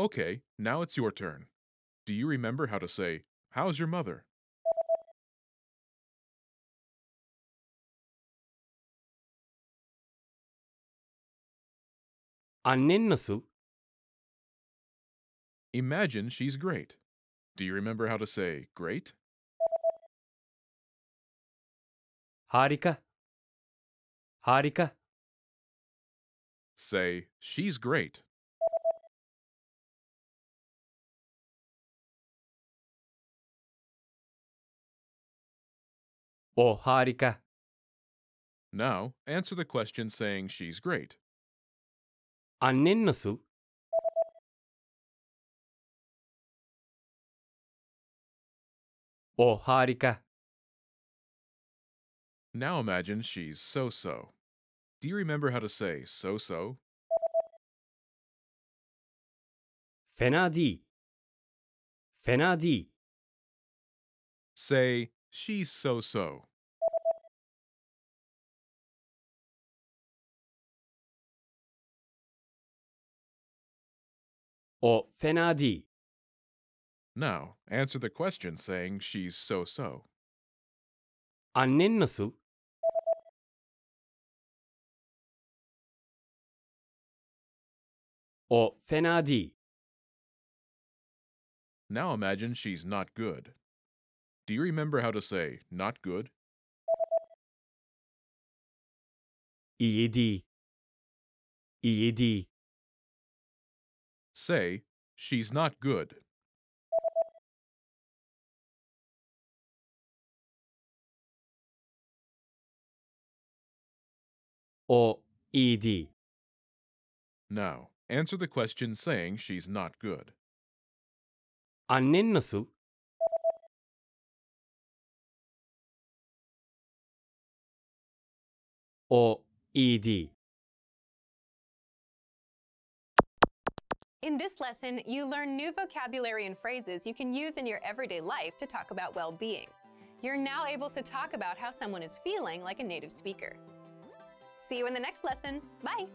Okay, now it's your turn. Do you remember how to say, How's your mother? Annen nasıl? Imagine she's great. Do you remember how to say, Great? Harika. Harika. Say, She's great. O harika. Now, answer the question saying she's great. Annen nasıl? O harika. Now imagine she's so so. Do you remember how to say so so? Fena değil. Fena değil. Say, she's so so. O fena değil. Now, answer the question saying she's so so. Annen nasıl? O fena değil. Now imagine she's not good. Do you remember how to say not good? İyi değil. İyi değil. Say, she's not good. O iyi değil. Now, answer the question saying she's not good. Annen nasıl? O iyi değil. In this lesson, you learn new vocabulary and phrases you can use in your everyday life to talk about well being. You're now able to talk about how someone is feeling like a native speaker. See you in the next lesson. Bye!